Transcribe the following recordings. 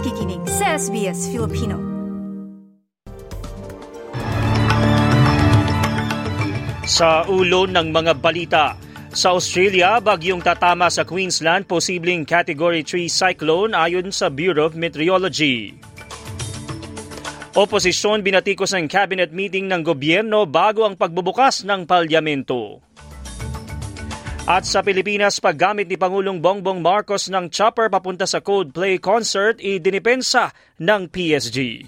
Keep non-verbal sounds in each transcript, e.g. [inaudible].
nakikinig sa SBS Filipino. Sa ulo ng mga balita, sa Australia, bagyong tatama sa Queensland, posibleng Category 3 cyclone ayon sa Bureau of Meteorology. Oposisyon binatikos ng cabinet meeting ng gobyerno bago ang pagbubukas ng palyamento. At sa Pilipinas, paggamit ni Pangulong Bongbong Marcos ng chopper papunta sa Coldplay concert, idinipensa ng PSG.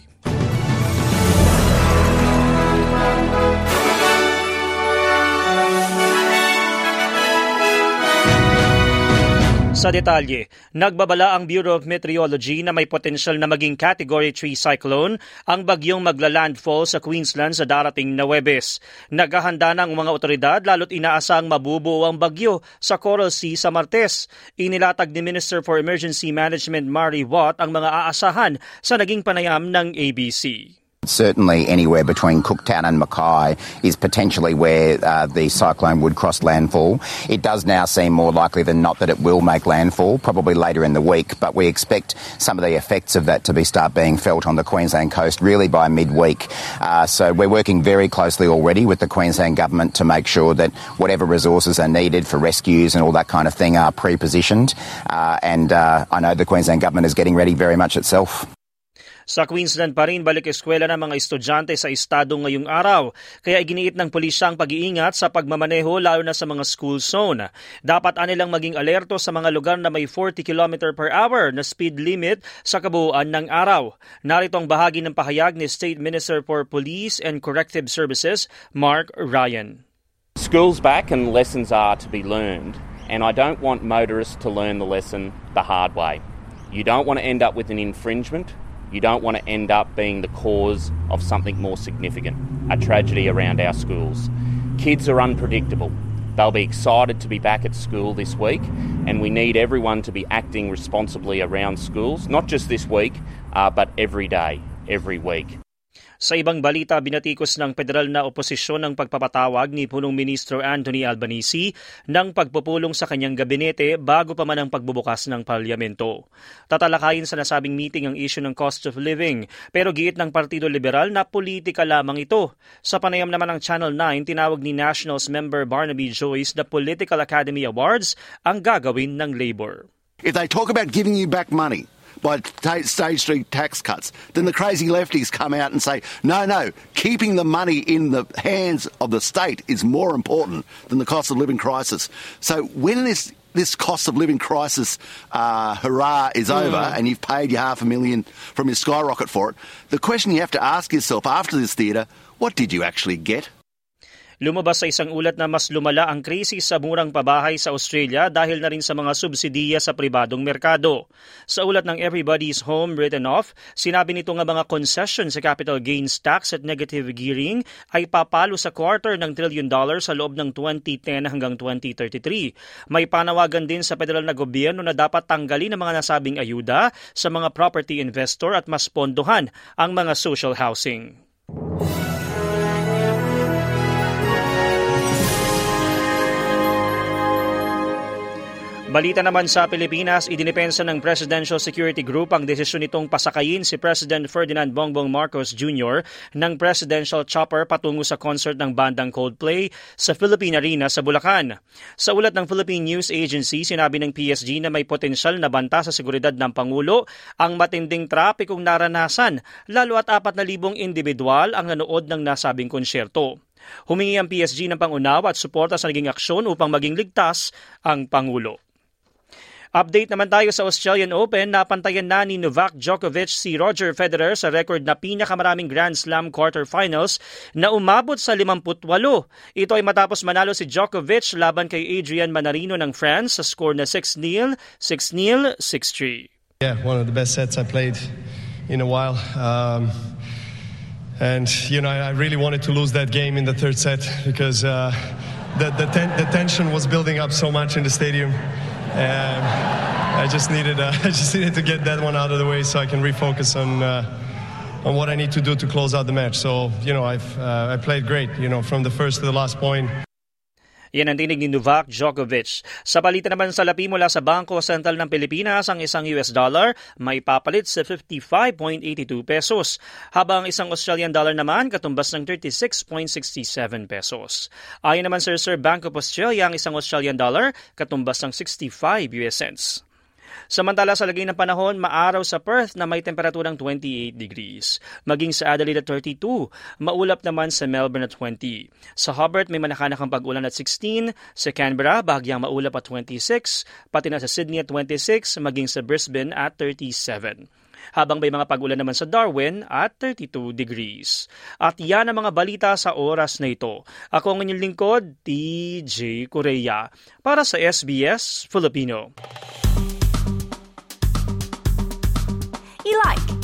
Sa detalye, nagbabala ang Bureau of Meteorology na may potensyal na maging Category 3 cyclone ang bagyong magla-landfall sa Queensland sa darating na Webes. Naghahanda ng mga otoridad lalo't inaasang mabubuo ang bagyo sa Coral Sea sa Martes. Inilatag ni Minister for Emergency Management Mary Watt ang mga aasahan sa naging panayam ng ABC. Certainly, anywhere between Cooktown and Mackay is potentially where uh, the cyclone would cross landfall. It does now seem more likely than not that it will make landfall, probably later in the week, but we expect some of the effects of that to be start being felt on the Queensland coast really by midweek. Uh, so we're working very closely already with the Queensland government to make sure that whatever resources are needed for rescues and all that kind of thing are pre-positioned. Uh, and uh, I know the Queensland government is getting ready very much itself. Sa Queensland pa rin balik eskwela ng mga estudyante sa estado ngayong araw, kaya iginiit ng pulisya ang pag-iingat sa pagmamaneho lalo na sa mga school zone. Dapat anilang maging alerto sa mga lugar na may 40 km per hour na speed limit sa kabuuan ng araw. Narito ang bahagi ng pahayag ni State Minister for Police and Corrective Services, Mark Ryan. School's back and lessons are to be learned, and I don't want motorists to learn the lesson the hard way. You don't want to end up with an infringement you don't want to end up being the cause of something more significant, a tragedy around our schools. Kids are unpredictable. They'll be excited to be back at school this week, and we need everyone to be acting responsibly around schools, not just this week, uh, but every day, every week. Sa ibang balita, binatikos ng federal na oposisyon ng pagpapatawag ni Punong Ministro Anthony Albanese ng pagpupulong sa kanyang gabinete bago pa man ang pagbubukas ng parlamento. Tatalakayin sa nasabing meeting ang issue ng cost of living, pero giit ng Partido Liberal na politika lamang ito. Sa panayam naman ng Channel 9, tinawag ni Nationals member Barnaby Joyce na Political Academy Awards ang gagawin ng Labor. If they talk about giving you back money, by stage three tax cuts, then the crazy lefties come out and say, no, no, keeping the money in the hands of the state is more important than the cost of living crisis. So when this this cost of living crisis uh, hurrah is mm. over and you've paid your half a million from your skyrocket for it, the question you have to ask yourself after this theatre, what did you actually get? Lumabas sa isang ulat na mas lumala ang krisis sa murang pabahay sa Australia dahil na rin sa mga subsidiya sa pribadong merkado. Sa ulat ng Everybody's Home Written Off, sinabi nito nga mga concession sa capital gains tax at negative gearing ay papalo sa quarter ng trillion dollar sa loob ng 2010 hanggang 2033. May panawagan din sa federal na gobyerno na dapat tanggalin ang mga nasabing ayuda sa mga property investor at mas pondohan ang mga social housing. Balita naman sa Pilipinas, idinipensa ng Presidential Security Group ang desisyon nitong pasakayin si President Ferdinand Bongbong Marcos Jr. ng presidential chopper patungo sa concert ng bandang Coldplay sa Philippine Arena sa Bulacan. Sa ulat ng Philippine News Agency, sinabi ng PSG na may potensyal na banta sa seguridad ng Pangulo ang matinding trapikong naranasan, lalo at 4,000 individual ang nanood ng nasabing konsyerto. Humingi ang PSG ng pangunawa at suporta sa naging aksyon upang maging ligtas ang Pangulo. Update naman tayo sa Australian Open. Napantayan na ni Novak Djokovic si Roger Federer sa record na pinakamaraming Grand Slam quarterfinals na umabot sa 58. Ito ay matapos manalo si Djokovic laban kay Adrian Manarino ng France sa score na 6-0, 6-0, 6-3. Yeah, one of the best sets I played in a while. Um, and, you know, I really wanted to lose that game in the third set because uh, the, the, ten- the tension was building up so much in the stadium. Um, I just needed uh, [laughs] I just needed to get that one out of the way so I can refocus on uh, on what I need to do to close out the match. So you know I've uh, I played great. You know from the first to the last point. Yan ang tinig ni Novak Djokovic. Sa balita naman sa lapi mula sa Bangko Sentral ng Pilipinas, ang isang US dollar may papalit sa 55.82 pesos, habang isang Australian dollar naman katumbas ng 36.67 pesos. Ayon naman sa Reserve Bank of Australia, ang isang Australian dollar katumbas ng 65 US cents. Samantala sa lagay ng panahon, maaraw sa Perth na may temperaturang 28 degrees. Maging sa Adelaide at 32, maulap naman sa Melbourne at 20. Sa Hobart may manakanakang pag-ulan at 16, sa Canberra bahagyang maulap at 26, pati na sa Sydney at 26, maging sa Brisbane at 37 habang may mga pag-ulan naman sa Darwin at 32 degrees. At yan ang mga balita sa oras na ito. Ako ang inyong lingkod, TJ Korea, para sa SBS Filipino.